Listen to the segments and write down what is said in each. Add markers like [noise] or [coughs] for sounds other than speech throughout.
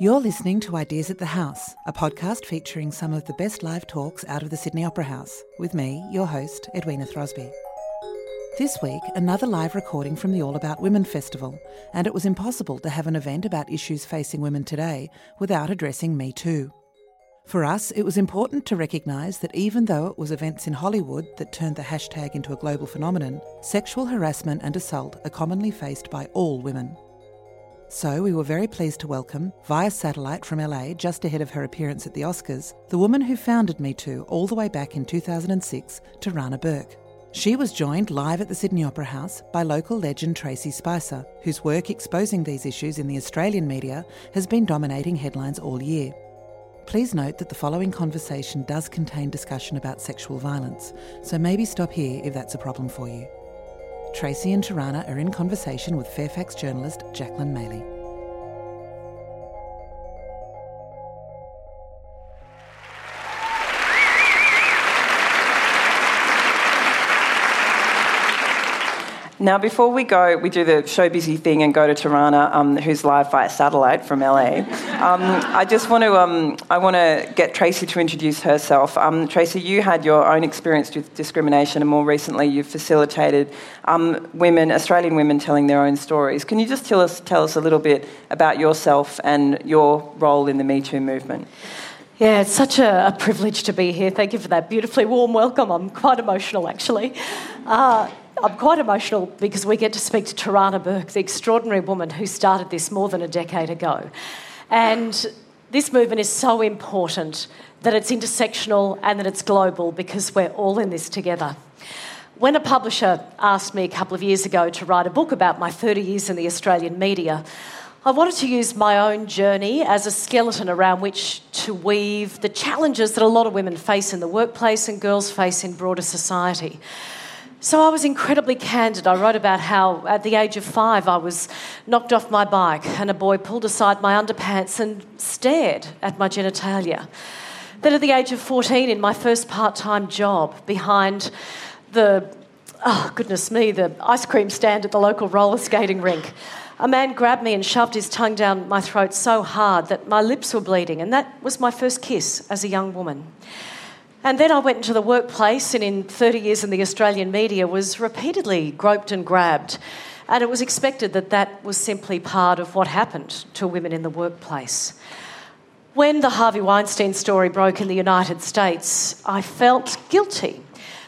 You're listening to Ideas at the House, a podcast featuring some of the best live talks out of the Sydney Opera House, with me, your host, Edwina Throsby. This week, another live recording from the All About Women Festival, and it was impossible to have an event about issues facing women today without addressing Me Too. For us, it was important to recognise that even though it was events in Hollywood that turned the hashtag into a global phenomenon, sexual harassment and assault are commonly faced by all women. So we were very pleased to welcome, via satellite from LA just ahead of her appearance at the Oscars, the woman who founded Me Too all the way back in 2006, Tarana Burke. She was joined live at the Sydney Opera House by local legend Tracey Spicer, whose work exposing these issues in the Australian media has been dominating headlines all year. Please note that the following conversation does contain discussion about sexual violence, so maybe stop here if that's a problem for you. Tracey and Tarana are in conversation with Fairfax journalist Jacqueline Maley. Now, before we go, we do the show busy thing and go to Tarana, um, who's live via satellite from LA. Um, I just want to, um, I want to get Tracey to introduce herself. Um, Tracey, you had your own experience with discrimination, and more recently, you've facilitated um, women, Australian women, telling their own stories. Can you just tell us, tell us a little bit about yourself and your role in the Me Too movement? Yeah, it's such a, a, privilege to be here. Thank you for that beautifully warm welcome. I'm quite emotional, actually. Uh, I'm quite emotional because we get to speak to Tarana Burke, the extraordinary woman who started this more than a decade ago. And this movement is so important that it's intersectional and that it's global because we're all in this together. When a publisher asked me a couple of years ago to write a book about my 30 years in the Australian media, I wanted to use my own journey as a skeleton around which to weave the challenges that a lot of women face in the workplace and girls face in broader society. So I was incredibly candid. I wrote about how at the age of five I was knocked off my bike and a boy pulled aside my underpants and stared at my genitalia. Then at the age of 14, in my first part time job behind the, oh goodness me, the ice cream stand at the local roller skating rink, a man grabbed me and shoved his tongue down my throat so hard that my lips were bleeding, and that was my first kiss as a young woman. And then I went into the workplace, and in 30 years in the Australian media, was repeatedly groped and grabbed. And it was expected that that was simply part of what happened to women in the workplace. When the Harvey Weinstein story broke in the United States, I felt guilty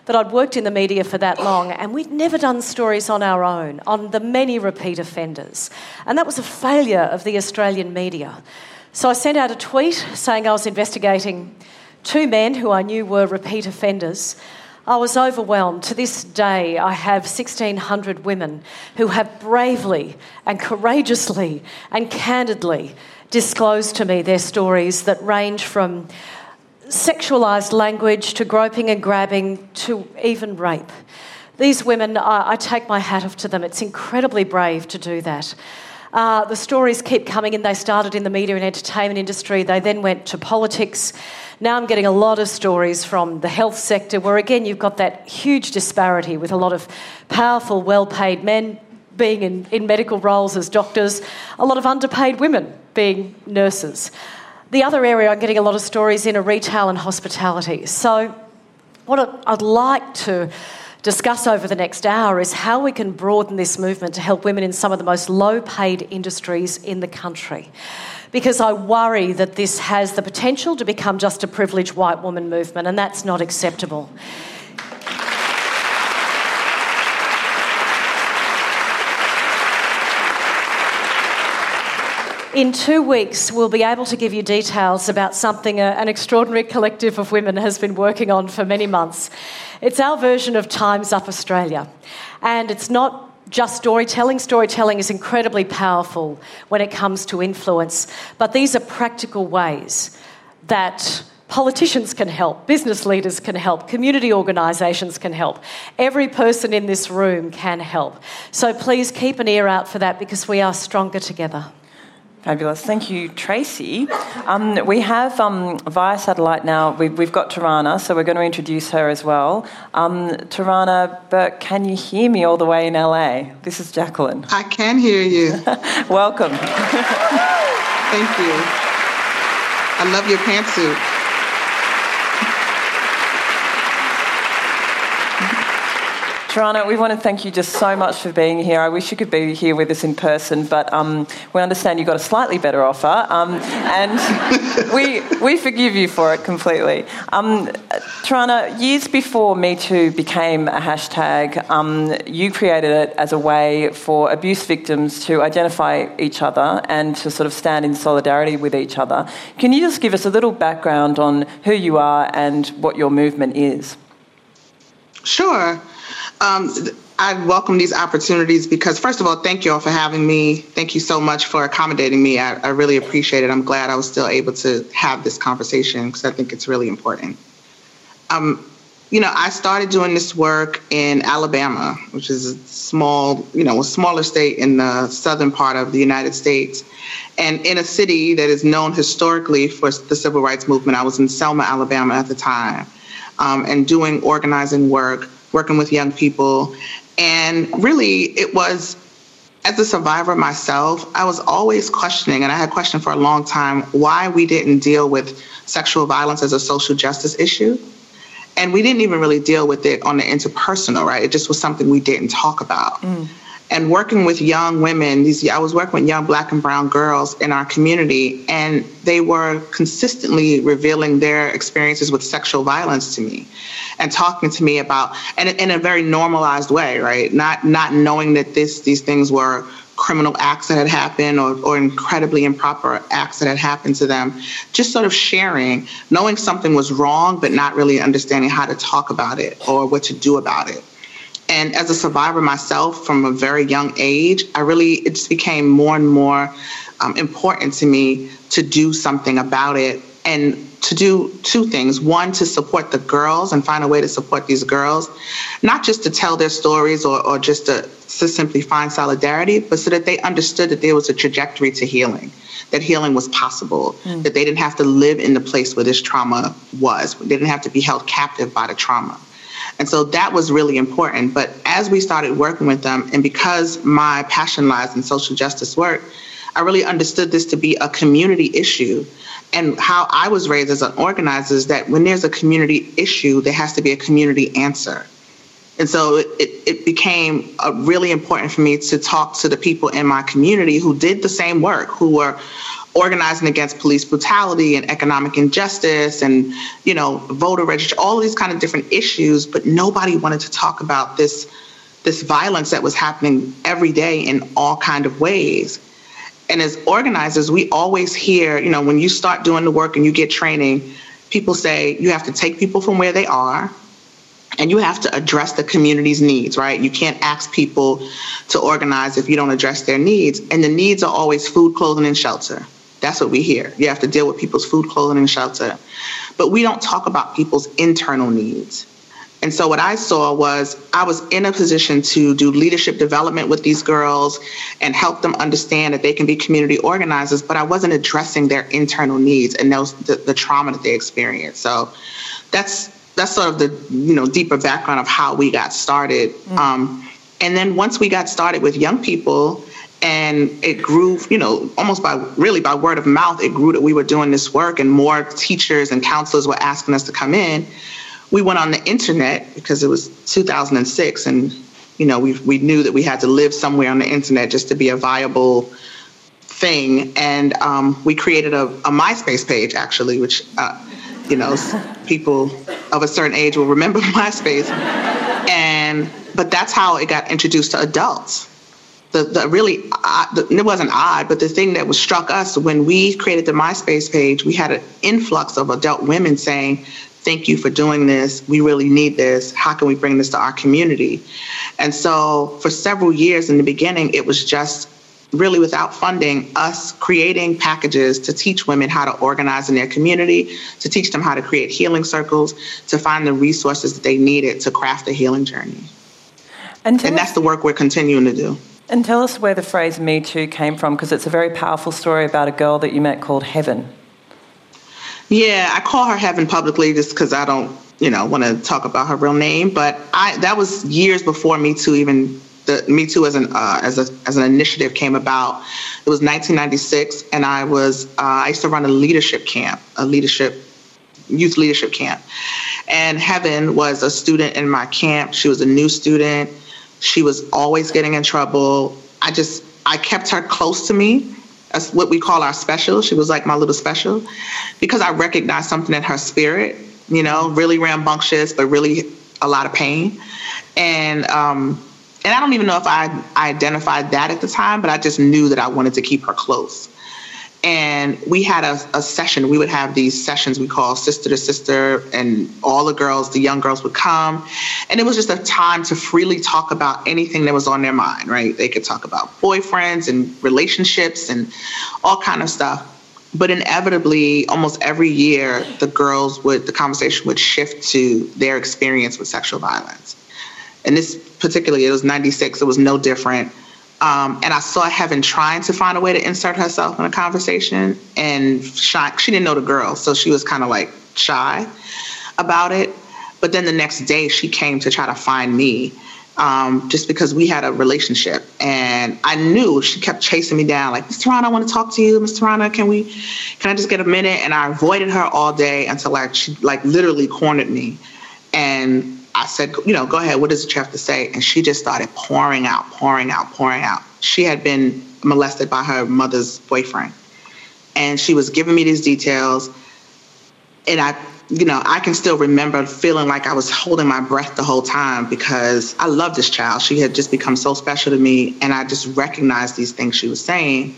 that I'd worked in the media for that long and we'd never done stories on our own on the many repeat offenders. And that was a failure of the Australian media. So I sent out a tweet saying I was investigating two men who I knew were repeat offenders. I was overwhelmed. To this day, I have 1,600 women who have bravely and courageously and candidly disclosed to me their stories that range from sexualised language to groping and grabbing to even rape. These women, I, I, take my hat off to them. It's incredibly brave to do that. Uh, the stories keep coming in. They started in the media and entertainment industry, they then went to politics. Now I'm getting a lot of stories from the health sector where, again, you've got that huge disparity with a lot of powerful, well paid men being in, in medical roles as doctors, a lot of underpaid women being nurses. The other area I'm getting a lot of stories in are retail and hospitality. So, what I'd like to discuss over the next hour is how we can broaden this movement to help women in some of the most low paid industries in the country because I worry that this has the potential to become just a privileged white woman movement, and that's not acceptable. In two weeks, we'll be able to give you details about something uh, an extraordinary collective of women has been working on for many months. It's our version of Time's Up Australia. And it's not just storytelling. Storytelling is incredibly powerful when it comes to influence, but these are practical ways that politicians can help, business leaders can help, community organisations can help. Every person in this room can help. So please keep an ear out for that because we are stronger together. Fabulous. Thank you, Tracey. Um, we have um, via satellite now, we've, we've, got Tarana, so we're going to introduce her as well. Um, Tarana Burke, can you hear me all the way in LA? This is Jacqueline. I can hear you. [laughs] Welcome. [laughs] Thank you. I love your pantsuit. Tarana, we want to thank you just so much for being here. I wish you could be here with us in person, but um, we understand you got a slightly better offer, um, and [laughs] we, we forgive you for it completely. Um, years before Me Too became a hashtag, um, you created it as a way for abuse victims to identify each other and to sort of stand in solidarity with each other. Can you just give us a little background on who you are and what your movement is? Sure. Um, I welcome these opportunities because, first of all, thank you all for having me. Thank you so much for accommodating me. I, I really appreciate it. I'm glad I was still able to have this conversation because I think it's really important. Um, you know, I started doing this work in Alabama, which is a small, you know, a smaller state in the southern part of the United States, and in a city that is known historically for the civil rights movement. I was in Selma, Alabama at the time, um, and doing organizing work working with young people. And really, it was as a survivor myself, I was always questioning, and I had questioned for a long time, why we didn't deal with sexual violence as a social justice issue. And we didn't even really deal with it on the interpersonal, right? It just was something we didn't talk about. Mm and working with young women these i was working with young black and brown girls in our community and they were consistently revealing their experiences with sexual violence to me and talking to me about and in a very normalized way right? Not not knowing that this these things were criminal acts that had happened or, or incredibly improper acts that had happened to them. Just sort of sharing knowing something was wrong but not really understanding how to talk about it or what to do about it and as a survivor myself from a very young age, I really, it just became more and more um, important to me to do something about it and to do two things. One, to support the girls and find a way to support these girls, not just to tell their stories or, or just to, to simply find solidarity, but so that they understood that there was a trajectory to healing, that healing was possible, mm. that they didn't have to live in the place where this trauma was, they didn't have to be held captive by the trauma. And so that was really important. But as we started working with them, and because my passion lies in social justice work, I really understood this to be a community issue. And how I was raised as an organizer is that when there's a community issue, there has to be a community answer. And so it, it became uh, really important for me to talk to the people in my community who did the same work, who were organizing against police brutality and economic injustice and you know voter registration all these kind of different issues but nobody wanted to talk about this this violence that was happening every day in all kind of ways and as organizers we always hear you know when you start doing the work and you get training people say you have to take people from where they are and you have to address the community's needs, right? You can't ask people to organize if you don't address their needs. And the needs are always food, clothing, and shelter. That's what we hear. You have to deal with people's food, clothing, and shelter. But we don't talk about people's internal needs. And so what I saw was I was in a position to do leadership development with these girls and help them understand that they can be community organizers, but I wasn't addressing their internal needs and those the, the trauma that they experience. So that's that's sort of the you know deeper background of how we got started. Mm-hmm. Um, and then once we got started with young people, and it grew you know almost by really by word of mouth it grew that we were doing this work and more teachers and counselors were asking us to come in. We went on the internet because it was 2006 and you know we, we knew that we had to live somewhere on the internet just to be a viable thing. And um, we created a, a, myspace page actually which uh, you know people of a certain age will remember [laughs] myspace. And but that's how it got introduced to adults the, the really odd, the, it wasn't odd, but the thing that was struck us when we created the MySpace page, we had an influx of adult women saying, "Thank you for doing this. We really need this. How can we bring this to our community?" And so, for several years in the beginning, it was just really without funding, us creating packages to teach women how to organize in their community, to teach them how to create healing circles, to find the resources that they needed to craft a healing journey. And, and that's the work we're continuing to do. And tell us where the phrase Me Too came from, because it's a very powerful story about a girl that you met called Heaven. Yeah, I call her Heaven publicly just because I don't, you know, want to talk about her real name. But I that was years before Me Too even the Me Too as an uh, as a as an initiative came about. It was 1996, and I was uh, I used to run a leadership camp, a leadership youth leadership camp, and Heaven was a student in my camp. She was a new student. She was always getting in trouble. I just I kept her close to me. That's what we call our special. She was like my little special because I recognized something in her spirit, you know, really rambunctious, but really a lot of pain. And um, and I don't even know if I, I identified that at the time, but I just knew that I wanted to keep her close. And we had a, a session. We would have these sessions we call sister to sister, and all the girls, the young girls would come. And it was just a time to freely talk about anything that was on their mind, right? They could talk about boyfriends and relationships and all kind of stuff. But inevitably, almost every year, the girls would, the conversation would shift to their experience with sexual violence. And this particularly, it was 96, it was no different. Um, and I saw Heaven trying to find a way to insert herself in a conversation, and shy, she didn't know the girl, so she was kind of like shy about it. But then the next day, she came to try to find me, um, just because we had a relationship, and I knew she kept chasing me down, like Miss Tarana, I want to talk to you, Miss Tarana, can we, can I just get a minute? And I avoided her all day until like she like literally cornered me, and I said, you know, go ahead. What does you have to say? And she just started pouring out, pouring out, pouring out. She had been molested by her mother's boyfriend. And she was giving me these details. And I, you know, I can still remember feeling like I was holding my breath the whole time because I love this child. She had just become so special to me. And I just recognized these things she was saying.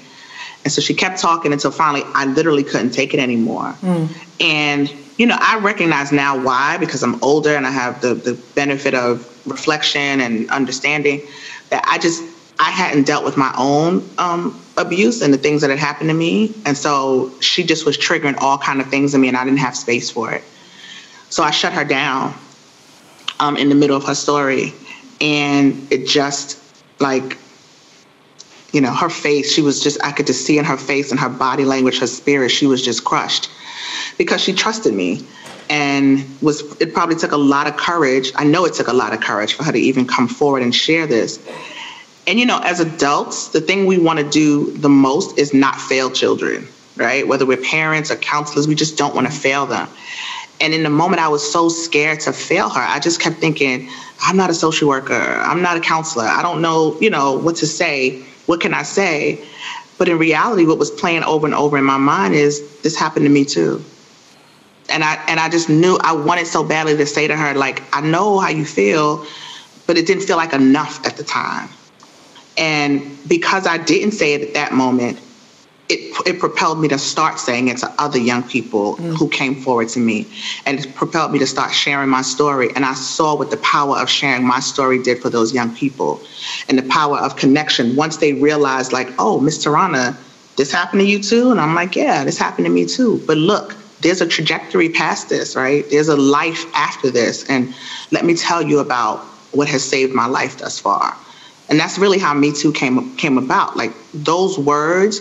And so she kept talking until finally I literally couldn't take it anymore. Mm. And you know, I recognize now why because I'm older and I have the the benefit of reflection and understanding that I just I hadn't dealt with my own um, abuse and the things that had happened to me, and so she just was triggering all kind of things in me, and I didn't have space for it. So I shut her down um, in the middle of her story, and it just like you know her face she was just i could just see in her face and her body language her spirit she was just crushed because she trusted me and was it probably took a lot of courage. I know it took a lot of courage for her to even come forward and share this. And you know as adults the thing we want to do the most is not fail children right? Whether we're parents or counselors we just don't want to fail them. And in the moment i was so scared to fail her. I just kept thinking i'm not a social worker. I'm not a counselor. I don't know you know what to say. What can i say? But in reality what was playing over and over in my mind is this happened to me too and I and I just knew I wanted so badly to say to her, like, I know how you feel, but it didn't feel like enough at the time. And because I didn't say it at that moment, it, it propelled me to start saying it to other young people mm. who came forward to me. And it propelled me to start sharing my story. And I saw what the power of sharing my story did for those young people and the power of connection. Once they realized, like, oh, Miss Tarana, this happened to you too? And I'm like, yeah, this happened to me too. But look, there's a trajectory past this, right? There's a life after this. And let me tell you about what has saved my life thus far. And that's really how Me Too came came about. Like those words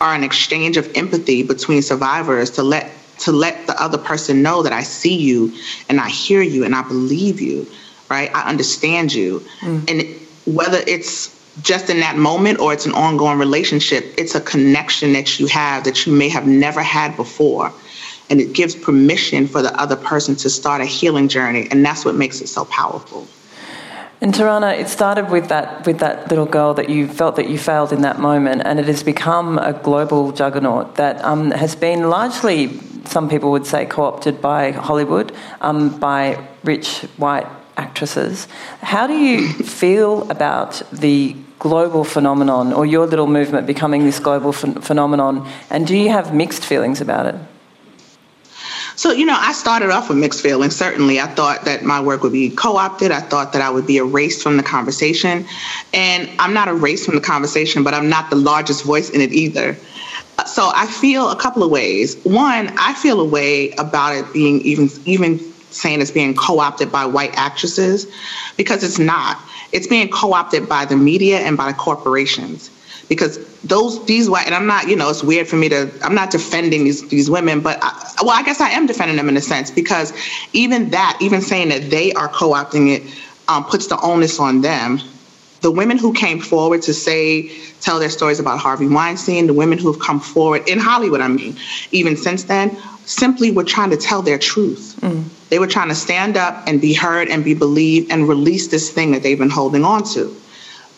are an exchange of empathy between survivors to let to let the other person know that I see you and I hear you and I believe you, right? I understand you. Mm. And whether it's just in that moment or it's an ongoing relationship, it's a connection that you have that you may have never had before and it gives permission for the other person to start a healing journey and that's what makes it so powerful and Tarana, it started with that with that little girl that you felt that you failed in that moment, and it has become a global juggernaut that um, has been largely, some people would say, co-opted by Hollywood, um, by rich white actresses. How do you feel about the global phenomenon, or your little movement becoming this global ph- phenomenon? And do you have mixed feelings about it? So, you know, I started off with mixed feelings. Certainly, I thought that my work would be co opted. I thought that I would be erased from the conversation. And I'm not erased from the conversation, but I'm not the largest voice in it either. Uh, so I feel a couple of ways. One, I feel a way about it being even even saying it's being co-opted by white actresses because it's not. It's being co-opted by the media and by the corporations because those these white and I'm not you know it's weird for me to I'm not defending these these women but I, well I guess I am defending them in a sense because even that even saying that they are co-opting it um, puts the onus on them the women who came forward to say, tell their stories about Harvey Weinstein, the women who have come forward in Hollywood, I mean, even since then, simply were trying to tell their truth. Mm. They were trying to stand up and be heard and be believed and release this thing that they've been holding on to.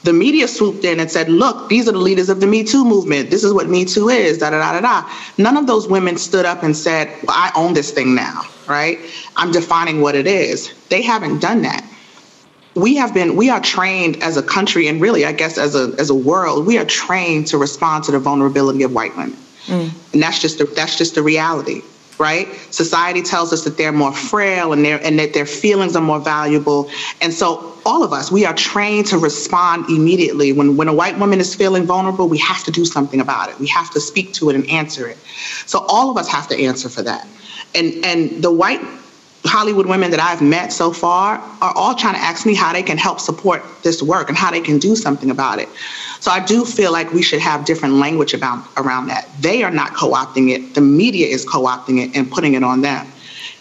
The media swooped in and said, look, these are the leaders of the Me Too movement. This is what Me Too is, da da da da da. None of those women stood up and said, well, I own this thing now, right? I'm defining what it is. They haven't done that we have been we are trained as a country and really i guess as a as a world we are trained to respond to the vulnerability of white women mm. and that's just the, that's just the reality right society tells us that they're more frail and they're, and that their feelings are more valuable and so all of us we are trained to respond immediately when when a white woman is feeling vulnerable we have to do something about it we have to speak to it and answer it so all of us have to answer for that and and the white Hollywood women that I've met so far are all trying to ask me how they can help support this work and how they can do something about it. So I do feel like we should have different language about around that. They are not co-opting it. The media is co-opting it and putting it on them.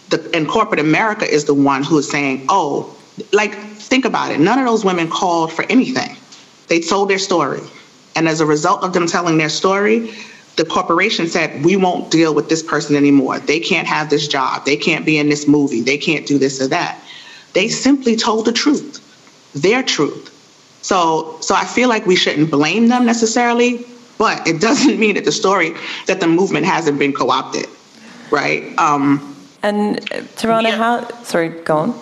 The, and corporate America is the one who is saying, "Oh, like think about it. None of those women called for anything. They told their story, and as a result of them telling their story, the corporation said, we won't deal with this person anymore. They can't have this job. They can't be in this movie. They can't do this or that. They simply told the truth, their truth. So, so I feel like we shouldn't blame them necessarily, but it doesn't [laughs] mean that the story, that the movement hasn't been co-opted, right? Um, and uh, Tarana, yeah. how, sorry, go on.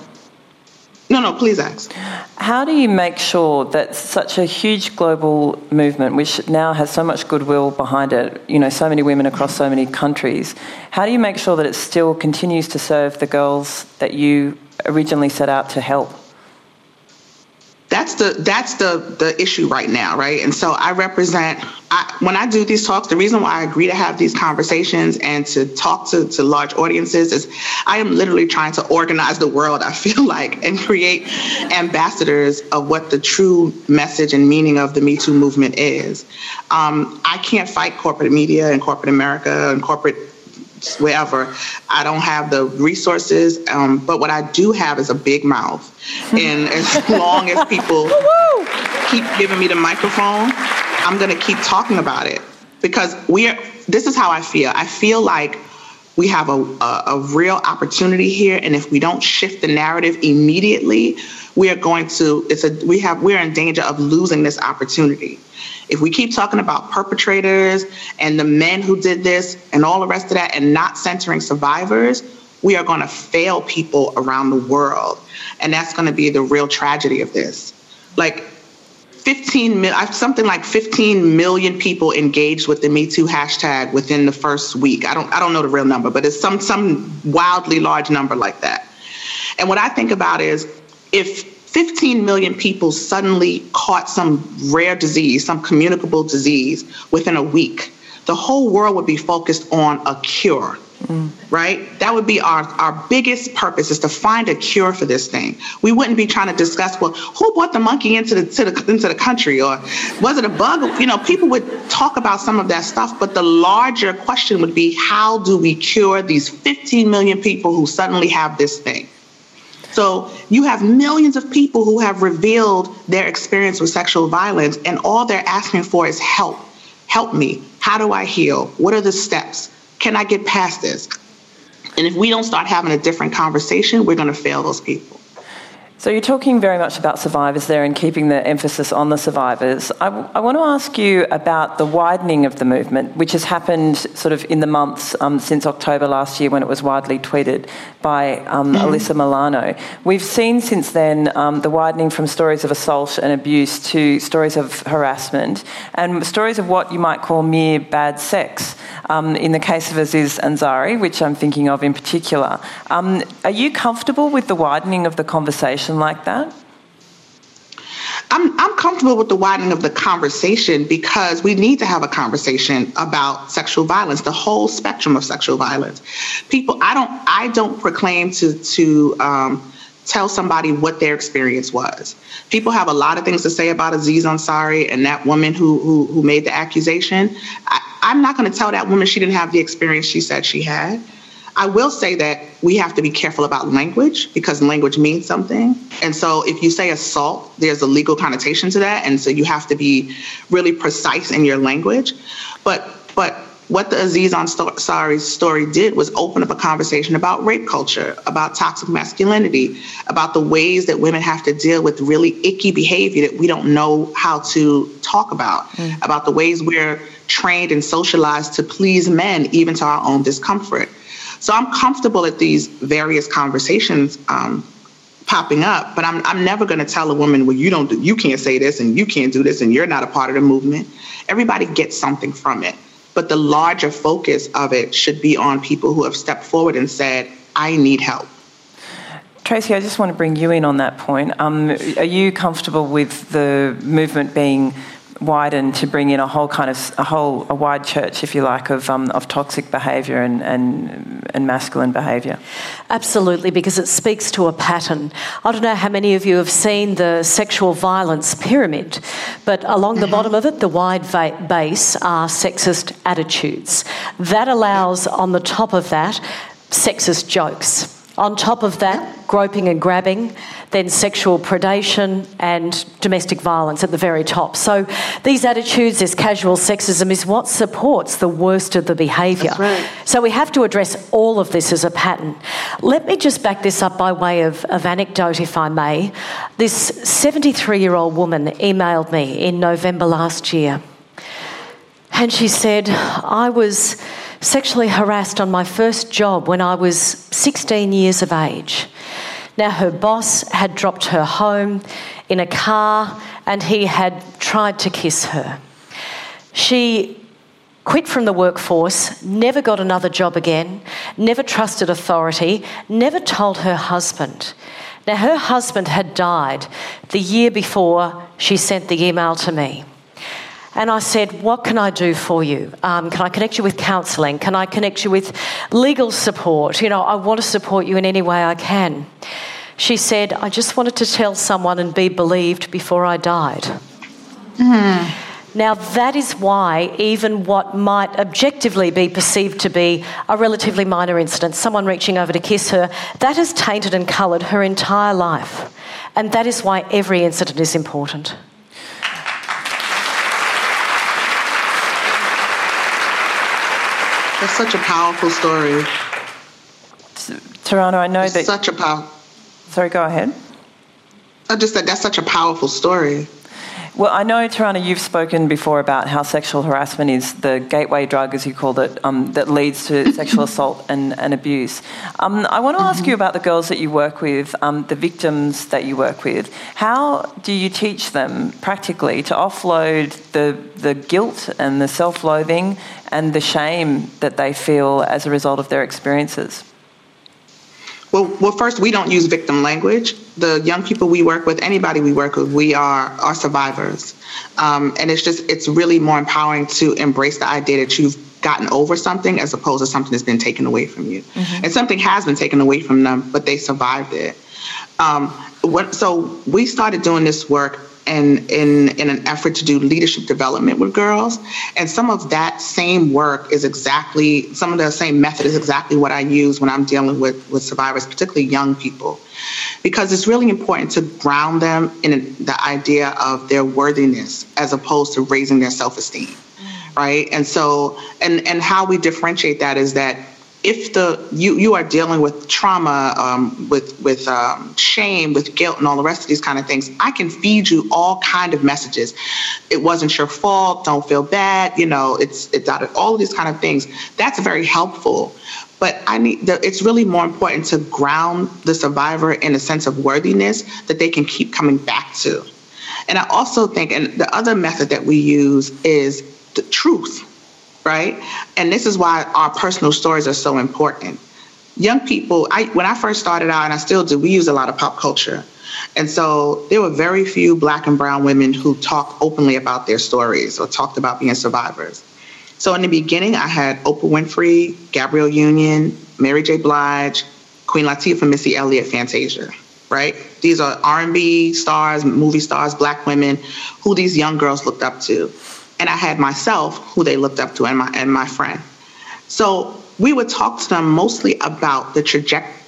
No, no, please ask. How do you make sure that such a huge global movement, which now has so much goodwill behind it, you know, so many women across so many countries, how do you make sure that it still continues to serve the girls that you originally set out to help? That's the that's the the issue right now right? And so i represent I, when i do these talks the reason why i agree to have these conversations and to talk to, to large audiences is i am literally trying to organize the world i [laughs] feel like and create ambassadors of what the true message and meaning of the me too movement is. Um, i can't fight corporate media and corporate america and corporate wherever. I don't have the resources, um, but what I do have is a big mouth. And as [laughs] long as people keep giving me the microphone, I'm going to keep talking about it because we are. This is how I feel. I feel like we have a, a, a real opportunity here, and if we don't shift the narrative immediately, we are going to. It's a. We have. We're in danger of losing this opportunity. If we keep talking about perpetrators and the men who did this and all the rest of that and not centering survivors, we are going to fail people around the world. And that's going to be the real tragedy of this. Like 15 million, something like 15 million people engaged with the Me Too hashtag within the first week. I don't, I don't know the real number, but it's some, some wildly large number like that. And what I think about is if 15 million people suddenly caught some rare disease, some communicable disease within a week, the whole world would be focused on a cure. Mm. Right? That would be our, our biggest purpose is to find a cure for this thing. We wouldn't be trying to discuss, well, who brought the monkey into the, the into the country or was it a bug? You know, people would talk about some of that stuff, but the larger question would be how do we cure these 15 million people who suddenly have this thing? So you have millions of people who have revealed their experience with sexual violence, and all they're asking for is help. Help me. How do I heal? What are the steps? Can I get past this? And if we don't start having a different conversation, we're going to fail those people. So you're talking very much about survivors there and keeping the emphasis on the survivors. I, w- I want to ask you about the widening of the movement, which has happened sort of in the months um, since October last year when it was widely tweeted by um, mm-hmm. Alyssa Milano. We've seen since then um, the widening from stories of assault and abuse to stories of harassment and stories of what you might call mere bad sex. Um, in the case of Aziz Ansari, which I'm thinking of in particular, um, are you comfortable with the widening of the conversation? Like that? I'm, I'm comfortable with the widening of the conversation because we need to have a conversation about sexual violence, the whole spectrum of sexual violence. People, I don't, I don't proclaim to to um, tell somebody what their experience was. People have a lot of things to say about Aziz Ansari and that woman who who, who made the accusation. I, I'm not going to tell that woman she didn't have the experience she said she had. I will say that we have to be careful about language because language means something. And so if you say assault, there's a legal connotation to that. And so you have to be really precise in your language. But but what the Aziz Ansari story did was open up a conversation about rape culture, about toxic masculinity, about the ways that women have to deal with really icky behavior that we don't know how to talk about, mm. about the ways we're trained and socialized to please men, even to our own discomfort. So I'm comfortable at these various conversations um, popping up, but I'm, I'm never going to tell a woman, well, you don't do, you can't say this and you can't do this and you're not a part of the movement. Everybody gets something from it. But the larger focus of it should be on people who have stepped forward and said, I need help. Tracey, I just want to bring you in on that point. Um, are you comfortable with the movement being widen to bring in a whole kind of a whole a wide church, if you like, of um, of toxic behaviour and, and and masculine behaviour. Absolutely, because it speaks to a pattern. I don't know how many of you have seen the sexual violence pyramid, but along the bottom of it, the wide va- base are sexist attitudes. That allows, on the top of that, sexist jokes. On top of that, groping and grabbing, then sexual predation and domestic violence at the very top. So these attitudes, this casual sexism, is what supports the worst of the behaviour. Right. So we have to address all of this as a pattern. Let me just back this up by way of, of anecdote, if I may. This 73 year old woman emailed me in November last year. And she said, I was sexually harassed on my first job when I was 16 years of age. Now, her boss had dropped her home in a car and he had tried to kiss her. She quit from the workforce, never got another job again, never trusted authority, never told her husband. Now, her husband had died the year before she sent the email to me. And I said, What can I do for you? Um, can I connect you with counselling? Can I connect you with legal support? You know, I want to support you in any way I can. She said, I just wanted to tell someone and be believed before I died. Mm. Now, that is why, even what might objectively be perceived to be a relatively minor incident, someone reaching over to kiss her, that has tainted and coloured her entire life. And that is why every incident is important. That's such a powerful story. Tarana, I know it's that. Such a power. Sorry, go ahead. I just said that's such a powerful story. Well, I know, Tarana, you've spoken before about how sexual harassment is the gateway drug, as you called it, um, that leads to [coughs] sexual assault and, and abuse. Um, I want to ask mm-hmm. you about the girls that you work with, um, the victims that you work with. How do you teach them practically to offload the, the guilt and the self loathing and the shame that they feel as a result of their experiences? Well, well, first, we don't use victim language. The young people we work with, anybody we work with, we are are survivors, um, and it's just it's really more empowering to embrace the idea that you've gotten over something as opposed to something that's been taken away from you, mm-hmm. and something has been taken away from them, but they survived it. Um, what, so we started doing this work and in, in an effort to do leadership development with girls. And some of that same work is exactly, some of the same method is exactly what I use when I'm dealing with, with survivors, particularly young people. Because it's really important to ground them in the idea of their worthiness as opposed to raising their self esteem. Right. And so, and, and how we differentiate that is that if the you you are dealing with trauma, um, with with um, shame, with guilt, and all the rest of these kind of things, I can feed you all kind of messages. It wasn't your fault. Don't feel bad. You know, it's it's out of all of these kind of things. That's very helpful. But I need the, it's really more important to ground the survivor in a sense of worthiness that they can keep coming back to. And I also think, and the other method that we use is the truth right? And this is why our personal stories are so important. Young people, I when I first started out, and I still do, we use a lot of pop culture. And so there were very few black and brown women who talked openly about their stories or talked about being survivors. So in the beginning, I had Oprah Winfrey, Gabrielle Union, Mary J. Blige, Queen Latifah, Missy Elliott, Fantasia, right? These are R&B stars, movie stars, black women who these young girls looked up to and I had myself, who they looked up to, and my and my friend. So we would talk to them mostly about the,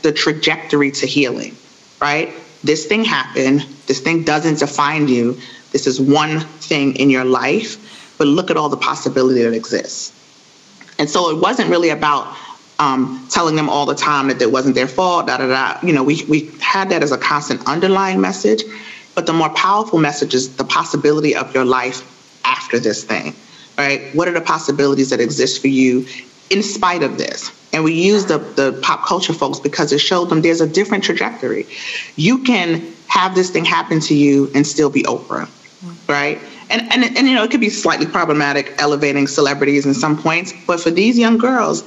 the trajectory to healing, right? This thing happened. This thing doesn't define you. This is one thing in your life, but look at all the possibility that exists. And so it wasn't really about um, telling them all the time that it wasn't their fault, da da da. You know, we, we had that as a constant underlying message, but the more powerful message is the possibility of your life after this thing, right? What are the possibilities that exist for you in spite of this? And we use the, the pop culture folks because it showed them there's a different trajectory. You can have this thing happen to you and still be Oprah, right? And, and, and you know, it could be slightly problematic elevating celebrities in some points, but for these young girls,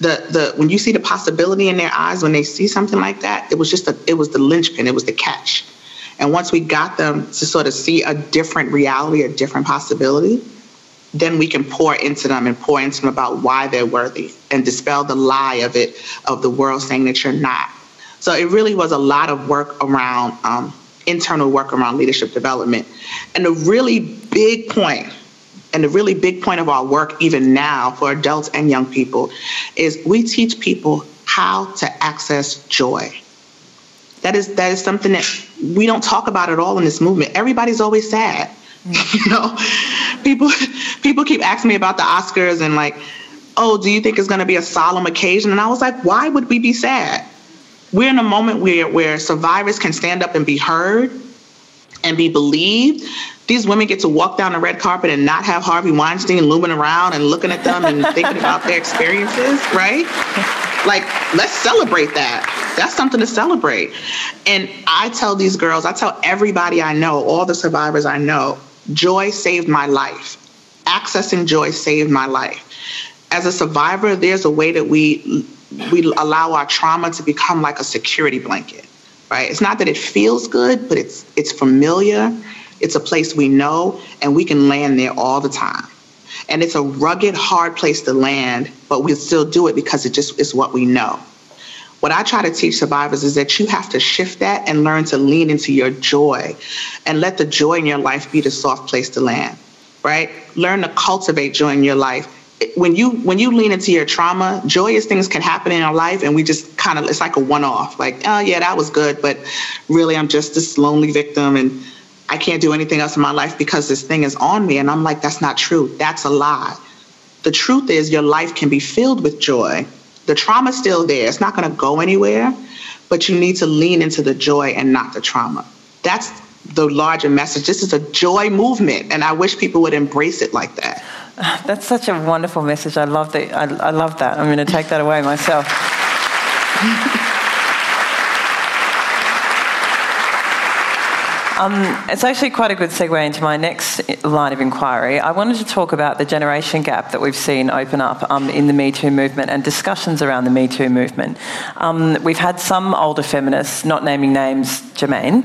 the the when you see the possibility in their eyes when they see something like that, it was just a it was the linchpin, it was the catch. And once we got them to sort of see a different reality, a different possibility, then we can pour into them and pour into them about why they're worthy and dispel the lie of it of the world saying that you're not. So it really was a lot of work around um, internal work around leadership development. And a really big point and the really big point of our work, even now for adults and young people, is we teach people how to access joy. That is that is something that we don't talk about at all in this movement. Everybody's always sad. Mm. [laughs] you know, people people keep asking me about the Oscars and like, oh, do you think it's going to be a solemn occasion? And I was like, why would we be sad? We're in a moment where where survivors can stand up and be heard and be believed these women get to walk down the red carpet and not have Harvey Weinstein looming around and looking at them and thinking about their [laughs] experiences, right? Like, let's celebrate that. That's something to celebrate. And I tell these girls, I tell everybody I know, all the survivors I know, joy saved my life. Accessing joy saved my life. As a survivor, there's a way that we we allow our trauma to become like a security blanket, right? It's not that it feels good, but it's it's familiar it's a place we know and we can land there all the time. And it's a rugged, hard place to land, but we still do it because it just is what we know. What I try to teach survivors is that you have to shift that and learn to lean into your joy and let the joy in your life be the soft place to land, right? Learn to cultivate joy in your life. When you when you lean into your trauma, joyous things can happen in our life and we just kind of it's like a one off. Like, oh yeah, that was good, but really I'm just this lonely victim and I can't do anything else in my life because this thing is on me. And I'm like, that's not true. That's a lie. The truth is, your life can be filled with joy. The trauma's still there, it's not going to go anywhere, but you need to lean into the joy and not the trauma. That's the larger message. This is a joy movement, and I wish people would embrace it like that. [sighs] That's such a wonderful message. I love that. I, I love that. I'm going to take that away myself. [laughs] Um, it's actually quite a good segue into my next line of inquiry. I wanted to talk about the generation gap that we've seen open up um, in the Me Too movement and discussions around the Me Too movement. Um, we've had some older feminists, not naming names, Germaine.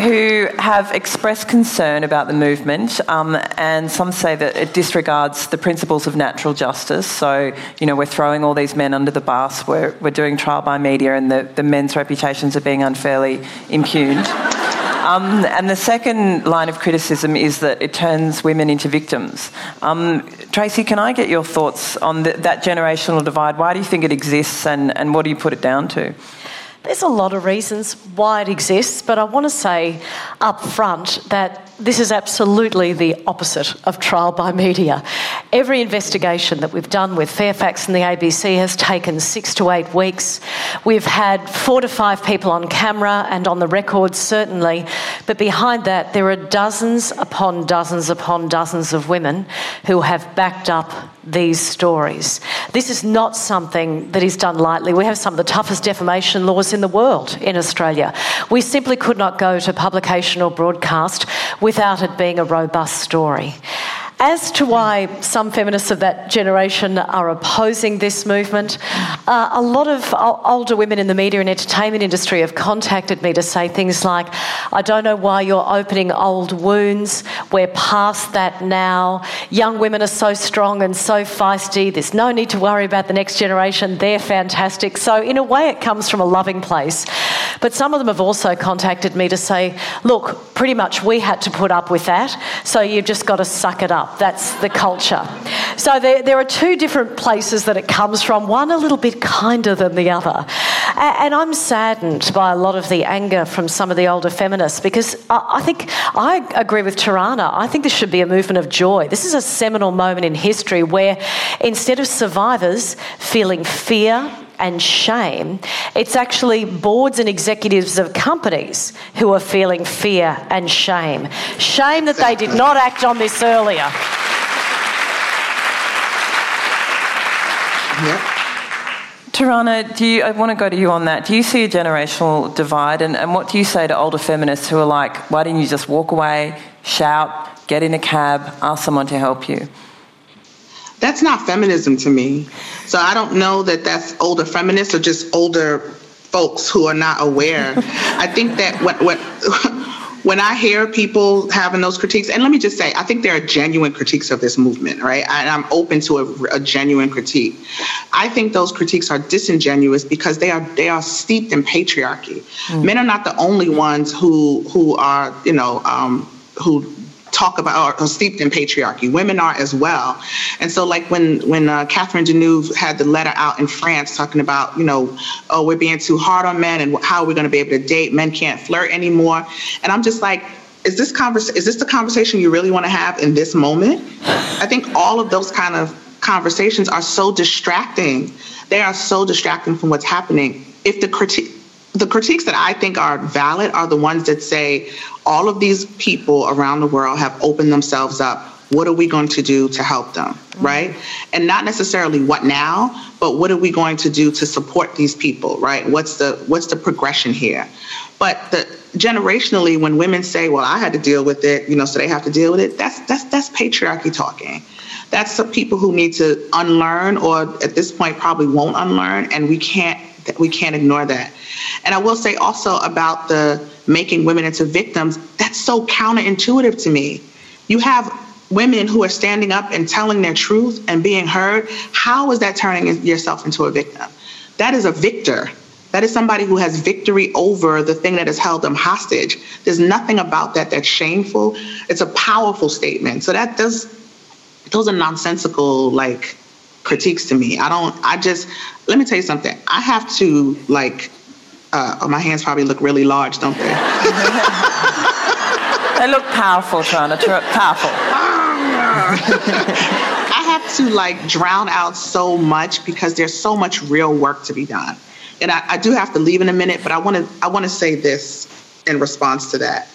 Who have expressed concern about the movement, um, and some say that it disregards the principles of natural justice. So, you know, we're throwing all these men under the bus, we're, we're doing trial by media, and the, the men's reputations are being unfairly impugned. [laughs] Um, and the second line of criticism is that it turns women into victims. Um, Tracey, can I get your thoughts on the, that generational divide? Why do you think it exists, and, and what do you put it down to? There's a lot of reasons why it exists, but I want to say up front that this is absolutely the opposite of trial by media. Every investigation that we've done with Fairfax and the ABC has taken six to eight weeks. We've had four to five people on camera and on the record, certainly, but behind that, there are dozens upon dozens upon dozens of women who have backed up these stories. This is not something that is done lightly. We have some of the toughest defamation laws in the world in Australia. We simply could not go to publication or broadcast without it being a robust story. As to why some feminists of that generation are opposing this movement, uh, a lot of older women in the media and entertainment industry have contacted me to say things like, I don't know why you're opening old wounds. We're past that now. Young women are so strong and so feisty. There's no need to worry about the next generation. They're fantastic. So, in a way, it comes from a loving place. But some of them have also contacted me to say, look, pretty much we had to put up with that, so you've just got to suck it up. That's the culture. So there, there are two different places that it comes from, one a little bit kinder than the other. And I'm saddened by a lot of the anger from some of the older feminists because I think I agree with Tarana. I think this should be a movement of joy. This is a seminal moment in history where instead of survivors feeling fear, and shame. It's actually boards and executives of companies who are feeling fear and shame. Shame that they did not act on this earlier. Yep. Tarana, do you, I want to go to you on that. Do you see a generational divide? And, and what do you say to older feminists who are like, why didn't you just walk away, shout, get in a cab, ask someone to help you? That's not feminism to me. So I don't know that that's older feminists or just older folks who are not aware. [laughs] I think that what, what [laughs] when I hear people having those critiques, and let me just say, I think there are genuine critiques of this movement, right? And I'm open to a, a, genuine critique. I think those critiques are disingenuous because they are they are steeped in patriarchy. Mm. Men are not the only ones who who are you know um, who talk about or, steeped in patriarchy. Women are as well. And so, like when when uh, Catherine Deneuve had the letter out in France talking about, you know, oh, we're being too hard on men and how are we going to be able to date? Men can't flirt anymore. And I'm just like, is this convers- is this the conversation you really want to have in this moment? I think all of those kind of conversations are so distracting. They are so distracting from what's happening. If the critique the critiques that I think are valid are the ones that say all of these people around the world have opened themselves up. What are we going to do to help them, mm-hmm. right? And not necessarily what now, but what are we going to do to support these people, right? What's the what's the progression here? But the generationally, when women say, "Well, I had to deal with it," you know, so they have to deal with it. That's that's that's patriarchy talking. That's the people who need to unlearn, or at this point, probably won't unlearn, and we can't we can't ignore that. And I will say also about the making women into victims, that's so counterintuitive to me. You have women who are standing up and telling their truth and being heard. How is that turning yourself into a victim? That is a victor. That is somebody who has victory over the thing that has held them hostage. There's nothing about that that's shameful. It's a powerful statement. So that does those are nonsensical like critiques to me. I don't I just let me tell you something. I have to like uh, oh, my hands probably look really large, don't they? [laughs] they look powerful, Tarana. Powerful. [laughs] I have to like drown out so much because there's so much real work to be done. And I, I do have to leave in a minute, but I want to I want to say this in response to that.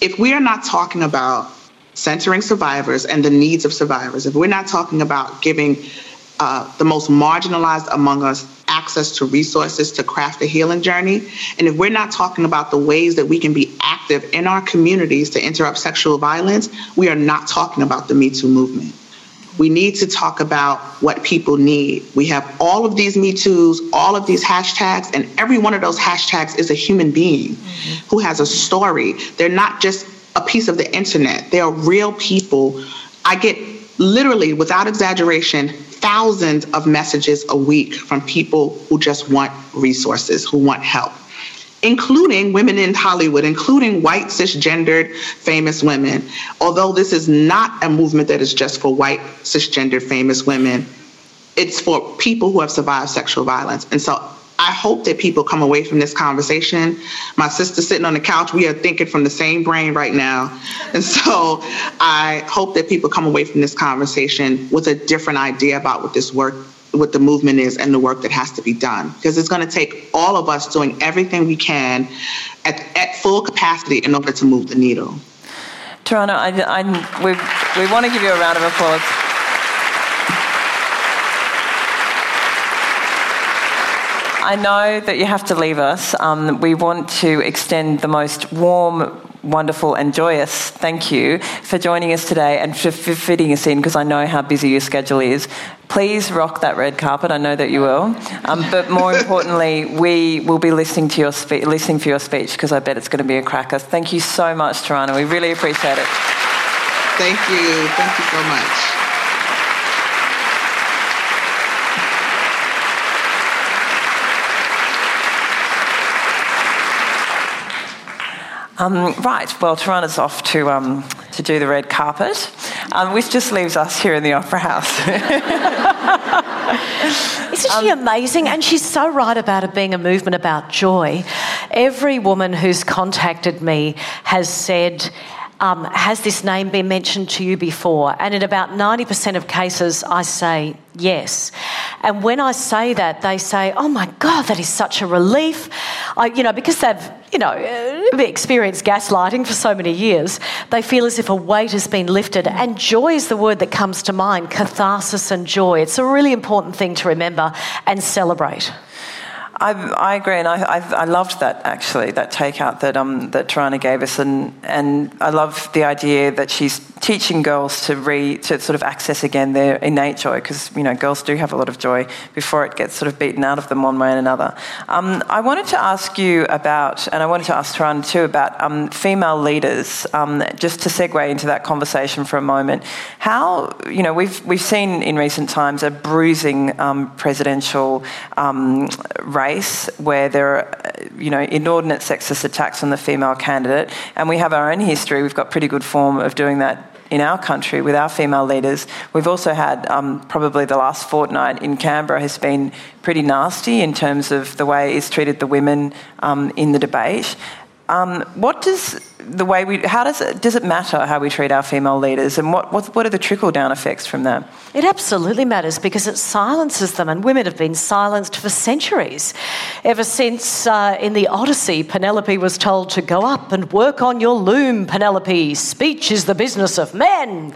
If we are not talking about centering survivors and the needs of survivors, if we're not talking about giving uh, the most marginalized among us access to resources to craft a healing journey. And if we're not talking about the ways that we can be active in our communities to interrupt sexual violence, we are not talking about the Me Too movement. We need to talk about what people need. We have all of these Me Too's, all of these hashtags, and every one of those hashtags is a human being mm-hmm. who has a story. They're not just a piece of the internet, they are real people. I get literally, without exaggeration, thousands of messages a week from people who just want resources, who want help, including women in Hollywood, including white cisgendered famous women. Although this is not a movement that is just for white cisgendered famous women, it's for people who have survived sexual violence. And so I hope that people come away from this conversation. My sister sitting on the couch, we are thinking from the same brain right now. And so I hope that people come away from this conversation with a different idea about what this work what the movement is and the work that has to be done because it's going to take all of us doing everything we can at, at full capacity in order to move the needle. Tarana, I, I, we, we want to give you a round of applause. I know that you have to leave us. Um, we want to extend the most warm, wonderful, and joyous thank you for joining us today and for, for fitting us in because I know how busy your schedule is. Please rock that red carpet. I know that you will. Um, but more importantly, we will be listening to your spe- listening for your speech because I bet it's going to be a cracker. Thank you so much, Tarana. We really appreciate it. Thank you. Thank you so much. Um, right, well, Tarana's off to, um, to do the red carpet, um, which just leaves us here in the Opera House. [laughs] Isn't she um, amazing? And she's so right about it being a movement about joy. Every woman who's contacted me has said, um, has this name been mentioned to you before? And in about 90% of cases, I say yes. And when I say that, they say, oh my God, that is such a relief. I, you know, because they've, you know, uh, experienced gaslighting for so many years, they feel as if a weight has been lifted. And joy is the word that comes to mind catharsis and joy. It's a really important thing to remember and celebrate. I, I agree, and I, I, I, loved that actually, that takeout that um, that Tarana gave us, and and I love the idea that she's teaching girls to re to sort of access again their innate joy, because you know girls do have a lot of joy before it gets sort of beaten out of them one way and another. Um, I wanted to ask you about, and I wanted to ask Tarana too about um, female leaders, um, just to segue into that conversation for a moment. How you know we've we've seen in recent times a bruising um, presidential um, race race where there are, you know, inordinate sexist attacks on the female candidate, and we have our own history. We've got pretty good form of doing that in our country with our female leaders. We've also had um, probably the last fortnight in Canberra has been pretty nasty in terms of the way it's treated the women um, in the debate. Um, what does the way we, how does it, does it matter how we treat our female leaders and what, what, what are the trickle down effects from that? It absolutely matters because it silences them, and women have been silenced for centuries. Ever since uh, in the Odyssey, Penelope was told to go up and work on your loom, Penelope. Speech is the business of men.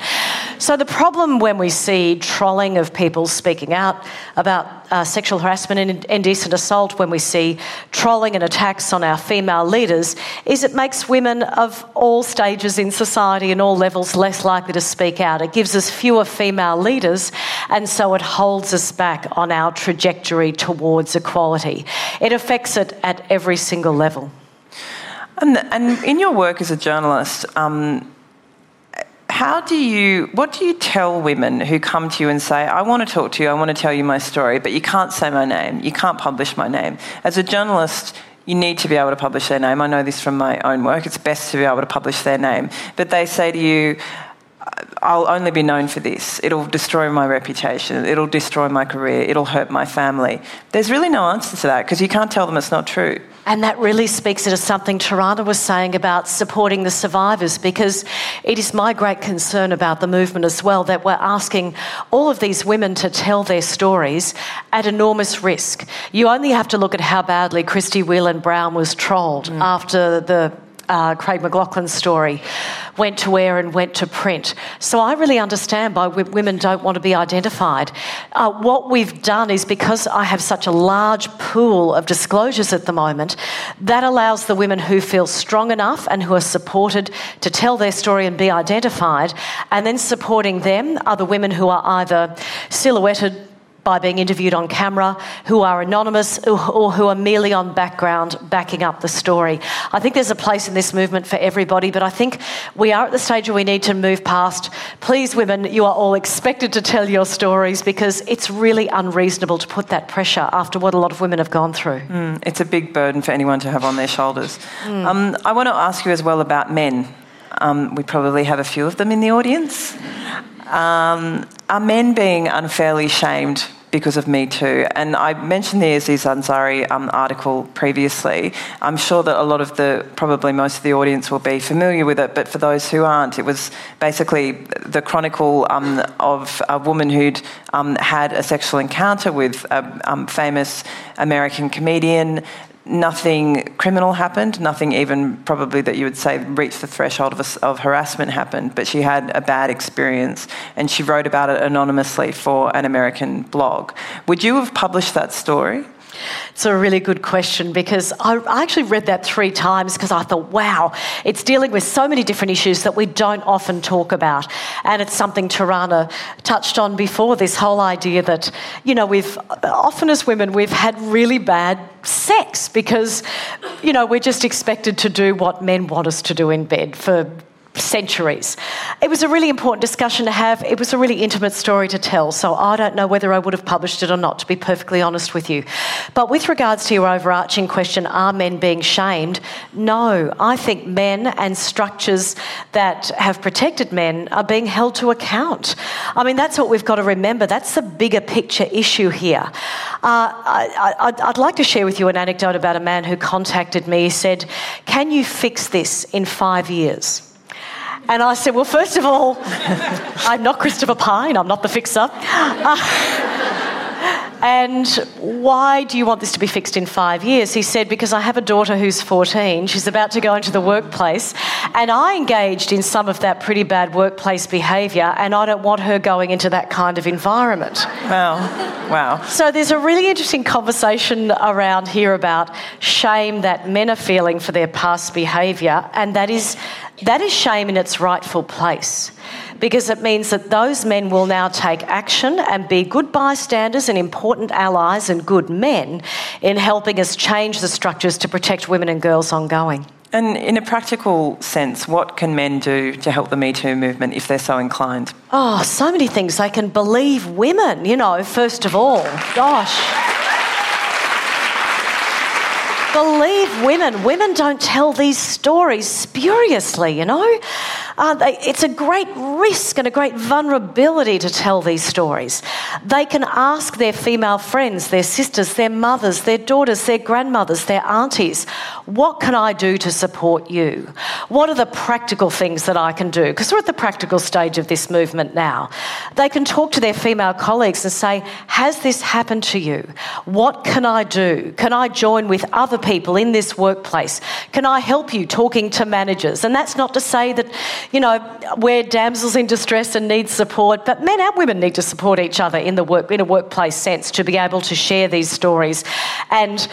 So, the problem when we see trolling of people speaking out about uh, sexual harassment and indecent assault, when we see trolling and attacks on our female leaders, is it makes women of all stages in society and all levels less likely to speak out. It gives us fewer female leaders, and so it holds us back on our trajectory towards equality. It affects it at every single level. And, and in your work as a journalist, um, how do you, what do you tell women who come to you and say, I want to talk to you, I want to tell you my story, but you can't say my name, you can't publish my name? As a journalist, you need to be able to publish their name. I know this from my own work. It's best to be able to publish their name. But they say to you, I'll only be known for this. It'll destroy my reputation. It'll destroy my career. It'll hurt my family. There's really no answer to that because you can't tell them it's not true. And that really speaks to something Tarana was saying about supporting the survivors because it is my great concern about the movement as well that we're asking all of these women to tell their stories at enormous risk. You only have to look at how badly Christie Whelan Browne was trolled mm. after the uh, Craig McLachlan's story went to air and went to print. So I really understand why women don't want to be identified. Uh, what we've done is because I have such a large pool of disclosures at the moment, that allows the women who feel strong enough and who are supported to tell their story and be identified. And then supporting them are the women who are either silhouetted by being interviewed on camera, who are anonymous or who are merely on background backing up the story. I think there's a place in this movement for everybody, but I think we are at the stage where we need to move past. Please, women, you are all expected to tell your stories because it's really unreasonable to put that pressure after what a lot of women have gone through. Mm, it's a big burden for anyone to have on their shoulders. Mm. Um, I want to ask you as well about men. Um, we probably have a few of them in the audience. Um, are men being unfairly shamed because of Me Too? And I mentioned the Aziz Ansari um, article previously. I'm sure that a lot of the, probably most of the audience will be familiar with it, but for those who aren't, it was basically the chronicle um, of a woman who'd um, had a sexual encounter with a um, famous American comedian nothing criminal happened, nothing even probably that you would say reached the threshold of, a, of, harassment happened, but she had a bad experience and she wrote about it anonymously for an American blog. Would you have published that story? It's a really good question because I actually read that three times because I thought, wow, it's dealing with so many different issues that we don't often talk about. And it's something Tarana touched on before this whole idea that, you know, we've often as women, we've had really bad sex because, you know, we're just expected to do what men want us to do in bed for centuries. It was a really important discussion to have. It was a really intimate story to tell. So I don't know whether I would have published it or not, to be perfectly honest with you. But with regards to your overarching question, are men being shamed? No. I think men and structures that have protected men are being held to account. I mean, that's what we've got to remember. That's the bigger picture issue here. Uh, I, would like to share with you an anecdote about a man who contacted me. He said, Can you fix this in five years? And I said, Well, first of all, [laughs] I'm not Christopher Pyne, I'm not the fixer. Uh, and why do you want this to be fixed in five years? He said, Because I have a daughter who's 14. She's about to go into the workplace. And I engaged in some of that pretty bad workplace behaviour, and I don't want her going into that kind of environment. Wow. Wow. So there's a really interesting conversation around here about shame that men are feeling for their past behaviour, and that is, that is shame in its rightful place because it means that those men will now take action and be good bystanders and important allies and good men in helping us change the structures to protect women and girls ongoing. And in a practical sense, what can men do to help the Me Too movement if they're so inclined? Oh, so many things. They can believe women, you know, first of all. Gosh. believe women. Women don't tell these stories spuriously, you know. Uh, they, it's a great risk and a great vulnerability to tell these stories. They can ask their female friends, their sisters, their mothers, their daughters, their grandmothers, their aunties, what can I do to support you? What are the practical things that I can do? Because we're at the practical stage of this movement now. They can talk to their female colleagues and say, Has this happened to you? What can I do? Can I join with other people in this workplace? Can I help you talking to managers? And that's not to say that you know, we're damsels in distress and need support, but men and women need to support each other in the work in a workplace sense to be able to share these stories. And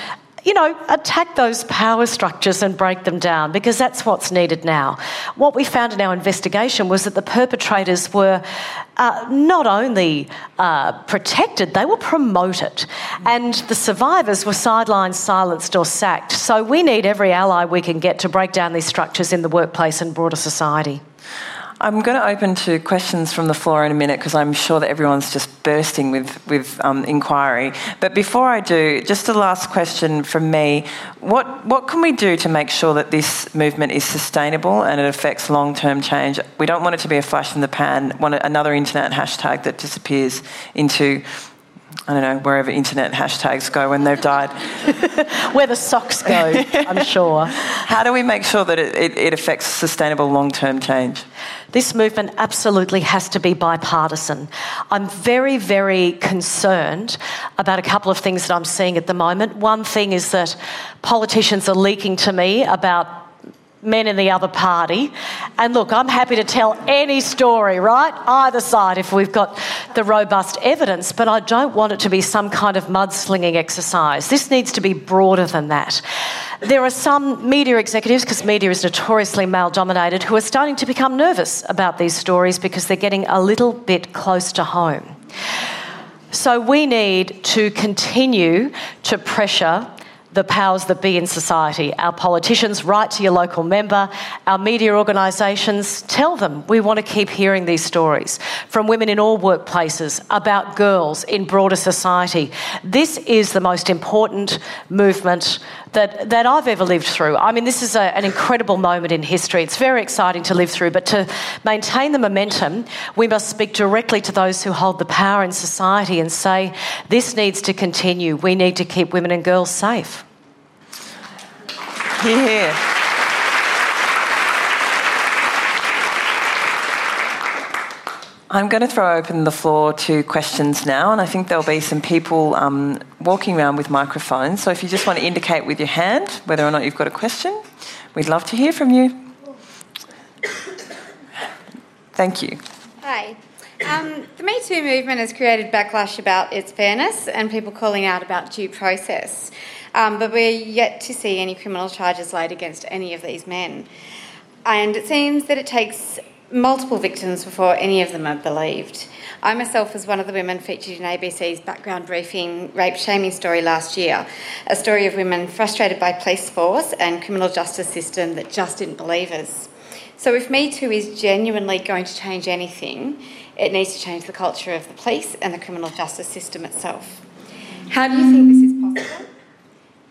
you know, attack those power structures and break them down because that's what's needed now. What we found in our investigation was that the perpetrators were uh, not only uh, protected, they were promoted. And the survivors were sidelined, silenced, or sacked. So we need every ally we can get to break down these structures in the workplace and broader society. I'm going to open to questions from the floor in a minute because I'm sure that everyone's just bursting with, with um, inquiry. But before I do, just a last question from me. What, what can we do to make sure that this movement is sustainable and it affects long term change? We don't want it to be a flash in the pan, want another internet hashtag that disappears into I don't know, wherever internet hashtags go when they've died. [laughs] Where the socks go, I'm [laughs] sure. How do we make sure that it, it, it affects sustainable long term change? This movement absolutely has to be bipartisan. I'm very, very concerned about a couple of things that I'm seeing at the moment. One thing is that politicians are leaking to me about men in the other party. And look, I'm happy to tell any story, right? Either side if we've got the robust evidence, but I don't want it to be some kind of mudslinging exercise. This needs to be broader than that. There are some media executives, because media is notoriously male dominated, who are starting to become nervous about these stories because they're getting a little bit close to home. So we need to continue to pressure the powers that be in society. Our politicians write to your local member, our media organisations tell them we want to keep hearing these stories from women in all workplaces about girls in broader society. This is the most important movement that, that I've ever lived through. I mean, this is a, an incredible moment in history. It's very exciting to live through, but to maintain the momentum, we must speak directly to those who hold the power in society and say, this needs to continue. We need to keep women and girls safe. Yeah. I'm going to throw open the floor to questions now, and I think there'll be some people um, walking around with microphones. So if you just want to indicate with your hand whether or not you've got a question, we'd love to hear from you. Thank you. Hi. Um, the Me Too movement has created backlash about its fairness and people calling out about due process. Um, but we're yet to see any criminal charges laid against any of these men. And it seems that it takes multiple victims before any of them are believed. I myself was one of the women featured in ABC's background briefing rape shaming story last year, a story of women frustrated by police force and criminal justice system that just didn't believe us. So if Me Too is genuinely going to change anything, it needs to change the culture of the police and the criminal justice system itself. How do you think this is possible?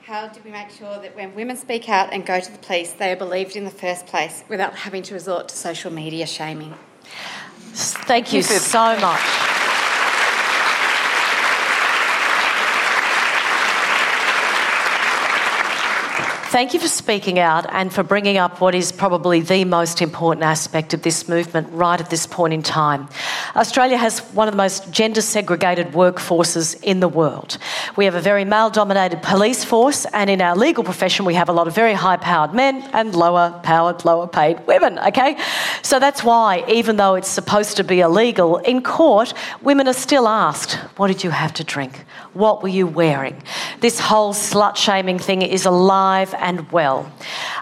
How do we make sure that when women speak out and go to the police, they are believed in the first place without having to resort to social media shaming? Thank you so much. Thank you for speaking out and for bringing up what is probably the most important aspect of this movement right at this point in time. Australia has one of the most gender segregated workforces in the world. We have a very male dominated police force, and in our legal profession, we have a lot of very high powered men and lower powered, lower paid women, okay? So that's why, even though it's supposed to be illegal, in court, women are still asked, What did you have to drink? What were you wearing? This whole slut shaming thing is alive and well.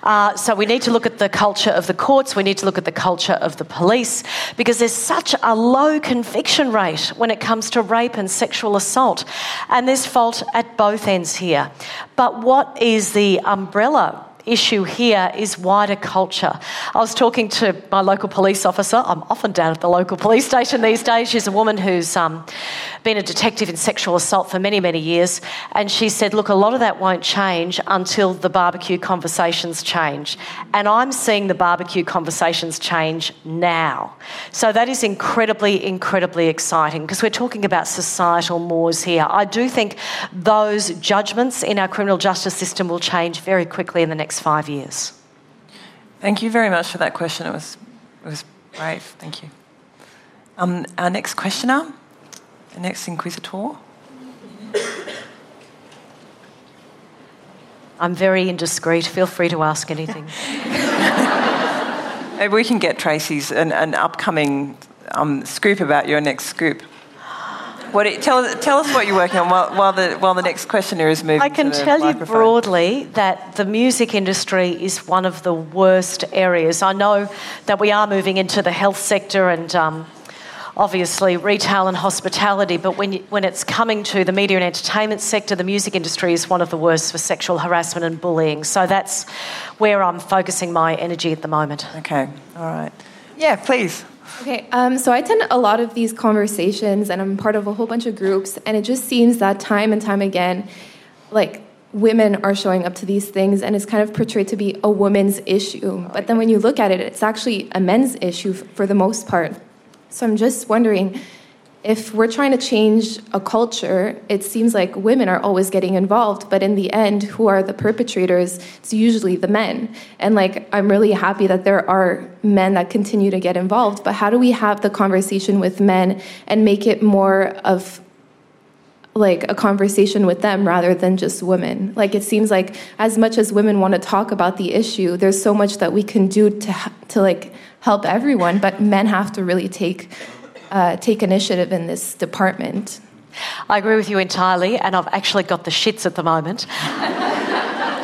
Uh, so we need to look at the culture of the courts, we need to look at the culture of the police, because there's such a low conviction rate when it comes to rape and sexual assault. And there's fault at both ends here. But what is the umbrella issue here is wider culture. I was talking to my local police officer. I'm often down at the local police station these days. She's a woman who's um, been a detective in sexual assault for many, many years. And she said, Look, a lot of that won't change until the barbecue conversations change. And I'm seeing the barbecue conversations change now. So that is incredibly, incredibly exciting because we're talking about societal mores here. I do think those judgments in our criminal justice system will change very quickly in the next next five years? Thank you very much for that question. It was, it was brave. Thank you. Um, our next questioner, the next inquisitor. I'm very indiscreet. Feel free to ask anything. [laughs] Maybe we can get Tracey's an, an upcoming um, scoop about your next scoop. What, tell, tell us what you're working on while, while, the, while the next questioner is moving. I can tell microphone. you broadly that the music industry is one of the worst areas. I know that we are moving into the health sector and um, obviously retail and hospitality, but when, you, when it's coming to the media and entertainment sector, the music industry is one of the worst for sexual harassment and bullying. So that's where I'm focusing my energy at the moment. Okay, all right. Yeah, please. Okay, um, so I attend a lot of these conversations and I'm part of a whole bunch of groups, and it just seems that time and time again, like women are showing up to these things and it's kind of portrayed to be a woman's issue. But then when you look at it, it's actually a men's issue for the most part. So I'm just wondering if we're trying to change a culture, it seems like women are always getting involved, but in the end, who are the perpetrators? It's usually the men. And like, I'm really happy that there are men that continue to get involved, but how do we have the conversation with men and make it more of like a conversation with them rather than just women. Like it seems like as much as women want to talk about the issue, there's so much that we can do to to like help everyone, but men have to really take uh, take initiative in this department. I agree with you entirely, and I've actually got the shits at the moment.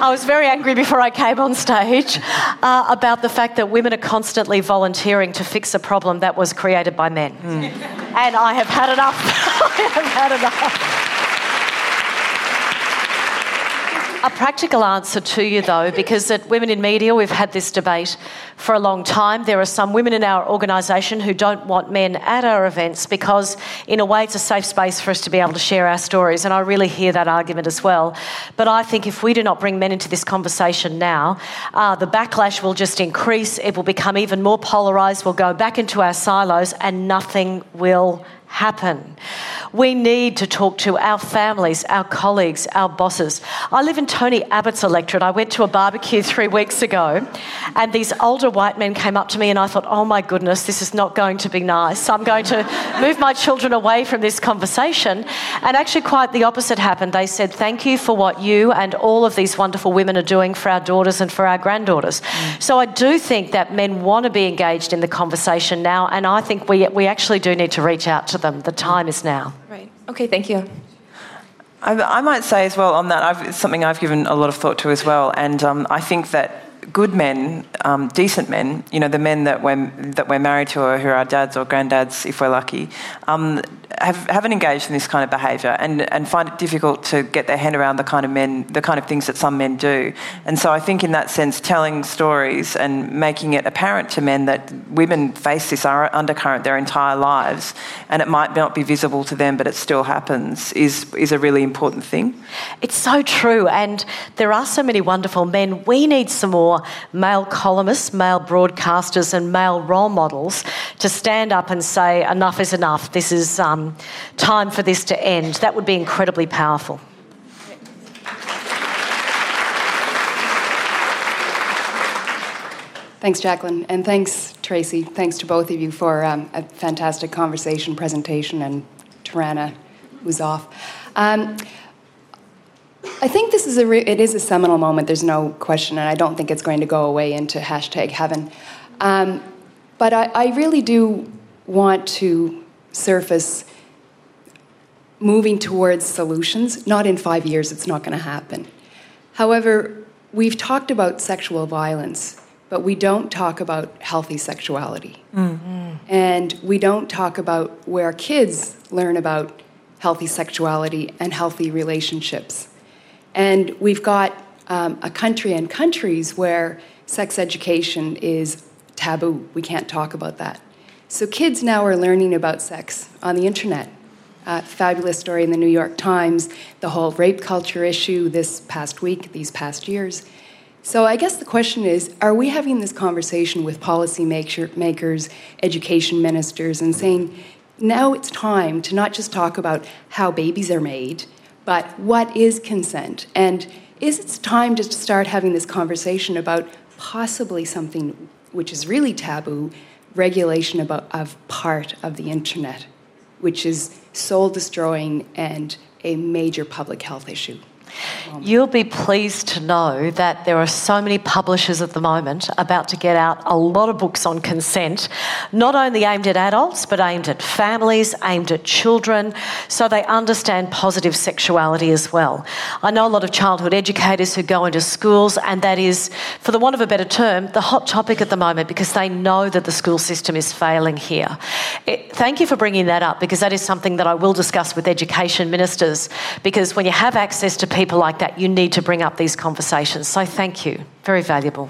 I was very angry before I came on stage uh, about the fact that women are constantly volunteering to fix a problem that was created by men. Mm. And I have had enough. [laughs] I have had enough. A practical answer to you, though, because at Women in Media, we've had this debate for a long time. There are some women in our organisation who don't want men at our events because, in a way, it's a safe space for us to be able to share our stories. And I really hear that argument as well. But I think if we do not bring men into this conversation now, uh, the backlash will just increase. It will become even more polarised. We'll go back into our silos and nothing will happen. We need to talk to our families, our colleagues, our bosses. I live in Tony Abbott's electorate. I went to a barbecue [laughs] three weeks ago, and these older white men came up to me, and I thought, oh my goodness, this is not going to be nice. I'm going to [laughs] move my children away from this conversation. And actually, quite the opposite happened. They said, thank you for what you and all of these wonderful women are doing for our daughters and for our granddaughters. Mm. So I do think that men want to be engaged in the conversation now, and I think we, we actually do need to reach out to them. The time is now. Right. Okay, thank you. I, I might say as well on that, I've, it's something I've given a lot of thought to as well, and um, I think that good men, um, decent men, you know, the men that we're, that we're married to or who are our dads or granddads, if we're lucky, um, have, haven't engaged in this kind of behaviour and, and find it difficult to get their head around the kind of men, the kind of things that some men do. And so I think in that sense, telling stories and making it apparent to men that women face this undercurrent their entire lives and it might not be visible to them, but it still happens is, is a really important thing. It's so true. And there are so many wonderful men. We need some more male columnists, male broadcasters, and male role models to stand up and say, enough is enough. This is um, time for this to end. That would be incredibly powerful. Thanks, Jacqueline, and thanks, Tracey. Thanks to both of you for um, a fantastic conversation, presentation, and Tarana, was off. Um, I think this is a re- it is a seminal moment. There's no question, and I don't think it's going to go away into hashtag heaven. Um, but I, I really do want to surface moving towards solutions. Not in five years; it's not going to happen. However, we've talked about sexual violence but we don't talk about healthy sexuality. Mm-hmm. And we don't talk about where kids learn about healthy sexuality and healthy relationships. And we've got um, a country and countries where sex education is taboo. We can't talk about that. So kids now are learning about sex on the internet. Uh, fabulous story in the New York Times, the whole rape culture issue this past week, these past years. So I guess the question is are we having this conversation with policymakers, education ministers, and saying now it's time to not just talk about how babies are made, but what is consent? And is it time just to start having this conversation about possibly something which is really taboo regulation about, of part of the internet, which is soul destroying and a major public health issue? Um, You'll be pleased to know that there are so many publishers at the moment about to get out a lot of books on consent, not only aimed at adults, but aimed at families, aimed at children, so they understand positive sexuality as well. I know a lot of childhood educators who go into schools, and that is, for the want of a better term, the hot topic at the moment because they know that the school system is failing here. It, thank you for bringing that up because that is something that I will discuss with education ministers because when you have access to people, people like that, you need to bring up these conversations. So thank you. Very valuable.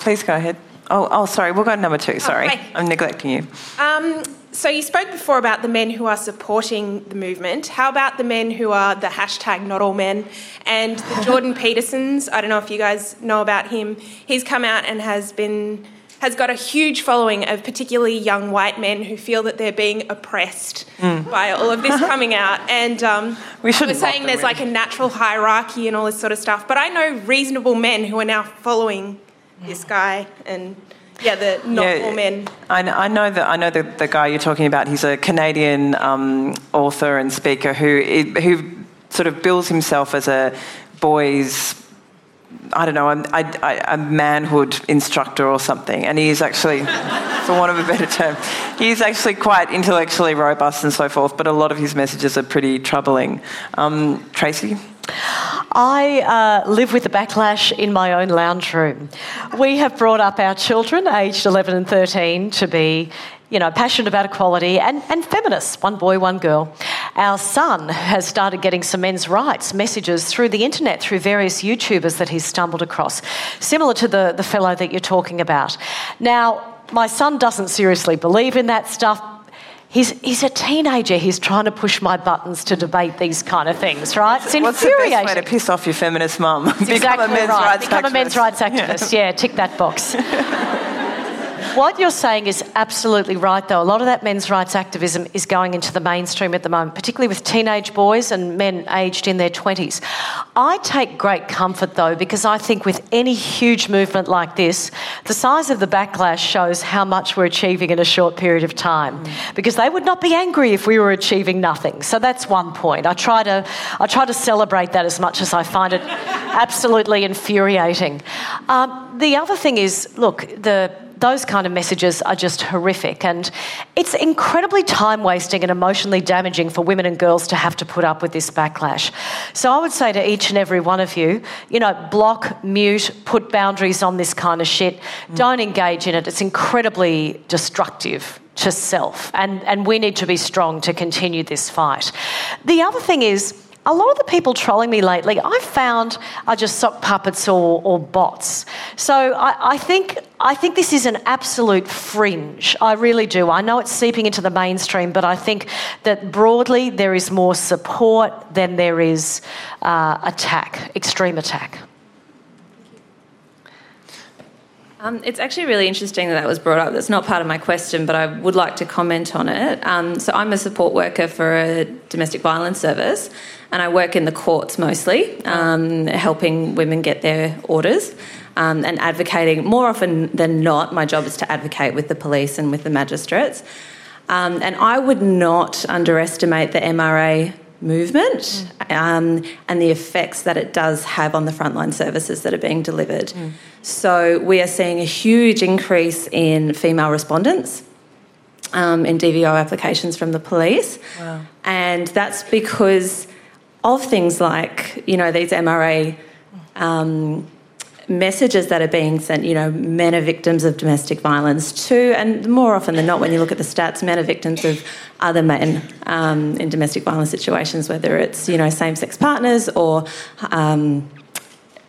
Please go ahead. Oh, oh, sorry. We'll go to number two. Sorry, oh, I'm neglecting you. Um, so you spoke before about the men who are supporting the movement. How about the men who are the hashtag not all men and the [laughs] Jordan Petersons? I don't know if you guys know about him. He's come out and has been has got a huge following of particularly young white men who feel that they're being oppressed mm. by all of this coming out. And um, [laughs] we are saying there's like a natural hierarchy and all this sort of stuff. But I know reasonable men who are now following this guy and. Yeah, the not yeah, all men. I, I know that I know the, the guy you're talking about. He's a Canadian um, author and speaker who who sort of bills himself as a boys I don't know, a, a, a, manhood instructor or something. And he's actually, [laughs] for want of a better term, he's actually quite intellectually robust and so forth, but a lot of his messages are pretty troubling. Um, Tracey? I uh, live with the backlash in my own lounge room. We have brought up our children, aged 11 and 13, to be you know, passionate about equality and, and feminists, one boy, one girl. Our son has started getting some men's rights messages through the internet, through various YouTubers that he's stumbled across, similar to the, the fellow that you're talking about. Now, my son doesn't seriously believe in that stuff, He's, he's a teenager. He's trying to push my buttons to debate these kind of things, right? It's What's infuriating. What's the best way to piss off your feminist mum? [laughs] Become exactly a men's right. rights Become activist. a men's rights activist. Yeah, yeah tick that box. [laughs] what you're saying is absolutely right, though. A lot of that men's rights activism is going into the mainstream at the moment, particularly with teenage boys and men aged in their 20s. I take great comfort, though, because I think with any huge movement like this, the size of the backlash shows how much we're achieving in a short period of time. Because they would not be angry if we were achieving nothing. So that's one point. I try to, I try to celebrate that as much as I find it [laughs] absolutely infuriating. Um, the other thing is look, the those kind of messages are just horrific. And it's incredibly time wasting and emotionally damaging for women and girls to have to put up with this backlash. So I would say to each and every one of you, you know, block, mute, put boundaries on this kind of shit. Mm. Don't engage in it. It's incredibly destructive to self. And, and we need to be strong to continue this fight. The other thing is, a lot of the people trolling me lately, I've found are just sock puppets or, or bots. So I, I, think I think this is an absolute fringe. I really do. I know it's seeping into the mainstream, but I think that broadly there is more support than there is uh, attack, extreme attack. Um, it's actually really interesting that that was brought up. That's not part of my question, but I would like to comment on it. Um, so, I'm a support worker for a domestic violence service, and I work in the courts mostly, um, helping women get their orders. Um, and advocating more often than not, my job is to advocate with the police and with the magistrates. Um, and I would not underestimate the MRA movement um, and the effects that it does have on the frontline services that are being delivered. Mm. So, we are seeing a huge increase in female respondents. Um, in DVO applications from the police. Wow. And that's because of things like, you know, these MRA um, messages that are being sent, you know, men are victims of domestic violence too, and more often than not, when you look at the stats, men are victims of other men um, in domestic violence situations, whether it's, you know, same sex partners or, um,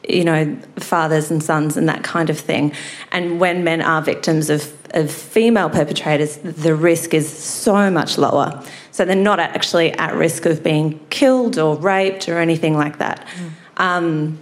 you know, fathers and sons and that kind of thing. And when men are victims of, of female perpetrators, the risk is so much lower. So they're not actually at risk of being killed or raped or anything like that. Mm. Um,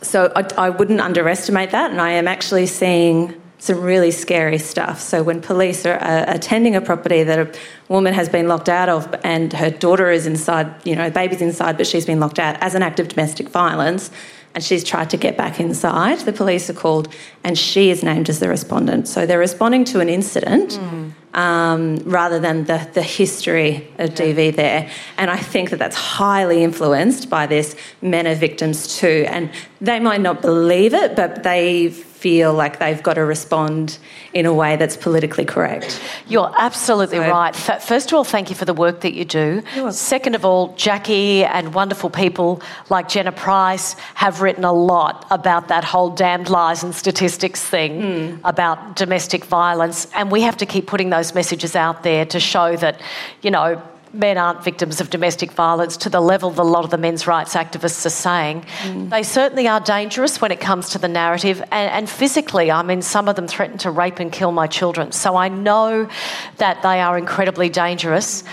so I, I wouldn't underestimate that, and I am actually seeing some really scary stuff. So when police are uh, attending a property that a woman has been locked out of and her daughter is inside, you know, baby's inside, but she's been locked out as an act of domestic violence, and she's tried to get back inside, the police are called, and she is named as the respondent. So they're responding to an incident. Mm um, rather than the, the history of DV there. And I think that that's highly influenced by this men are victims too. And they might not believe it, but they feel like they've got to respond in a way that's politically correct. You're absolutely so, right. First of all, thank you for the work that you do. Second of all, Jackie and wonderful people like Jenna Price have written a lot about that whole damned lies and statistics thing mm. about domestic violence, and we have to keep putting those messages out there to show that, you know, men aren't victims of domestic violence to the level that a lot of the men's rights activists are saying. Mm. They certainly are dangerous when it comes to the narrative and, and, physically. I mean, some of them threaten to rape and kill my children. So I know that they are incredibly dangerous,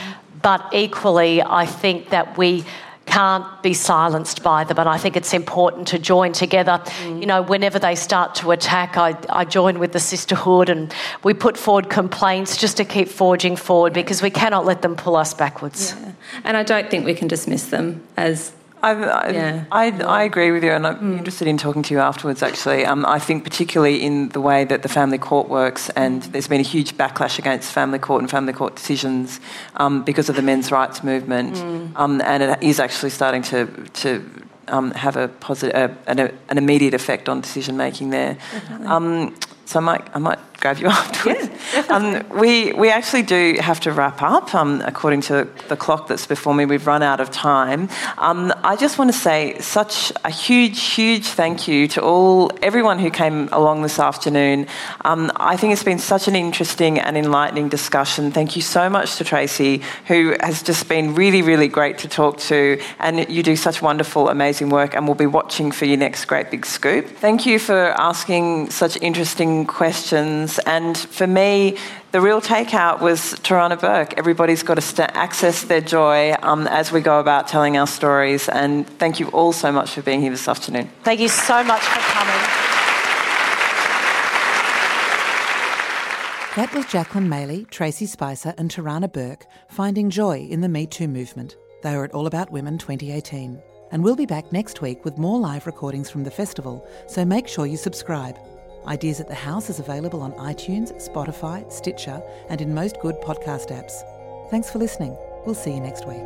but equally, I think that we can't be silenced by them. And I think it's important to join together. Mm. You know, whenever they start to attack, I, I join with the sisterhood and we put forward complaints just to keep forging forward because we cannot let them pull us backwards. Yeah. And I don't think we can dismiss them as I, I, yeah. I, I, agree with you, and I'm mm. interested in talking to you afterwards. Actually, um, I think particularly in the way that the family court works, and there's been a huge backlash against family court and family court decisions um, because of the men's rights movement, mm. um, and it is actually starting to to um, have a positive, uh, an, an, immediate effect on decision making there. Um, so I might I might grab you [laughs] afterwards. Yeah, um, we, we actually do have to wrap up. Um, according to the clock that's before me, we've run out of time. Um, I just want to say such a huge, huge thank you to all everyone who came along this afternoon. Um, I think it's been such an interesting and enlightening discussion. Thank you so much to Tracey, who has just been really, really great to talk to, and you do such wonderful, amazing work, and we'll be watching for your next great big scoop. Thank you for asking such interesting questions and for me, the real takeout was Tarana Burke. Everybody's got to st- access their joy um, as we go about telling our stories. And thank you all so much for being here this afternoon. Thank you so much for coming. That was Jacqueline Maley, Tracey Spicer, and Tarana Burke finding joy in the Me Too movement. They were at All About Women 2018. And we'll be back next week with more live recordings from the festival, so make sure you subscribe. Ideas at the House is available on iTunes, Spotify, Stitcher, and in most good podcast apps. Thanks for listening. We'll see you next week.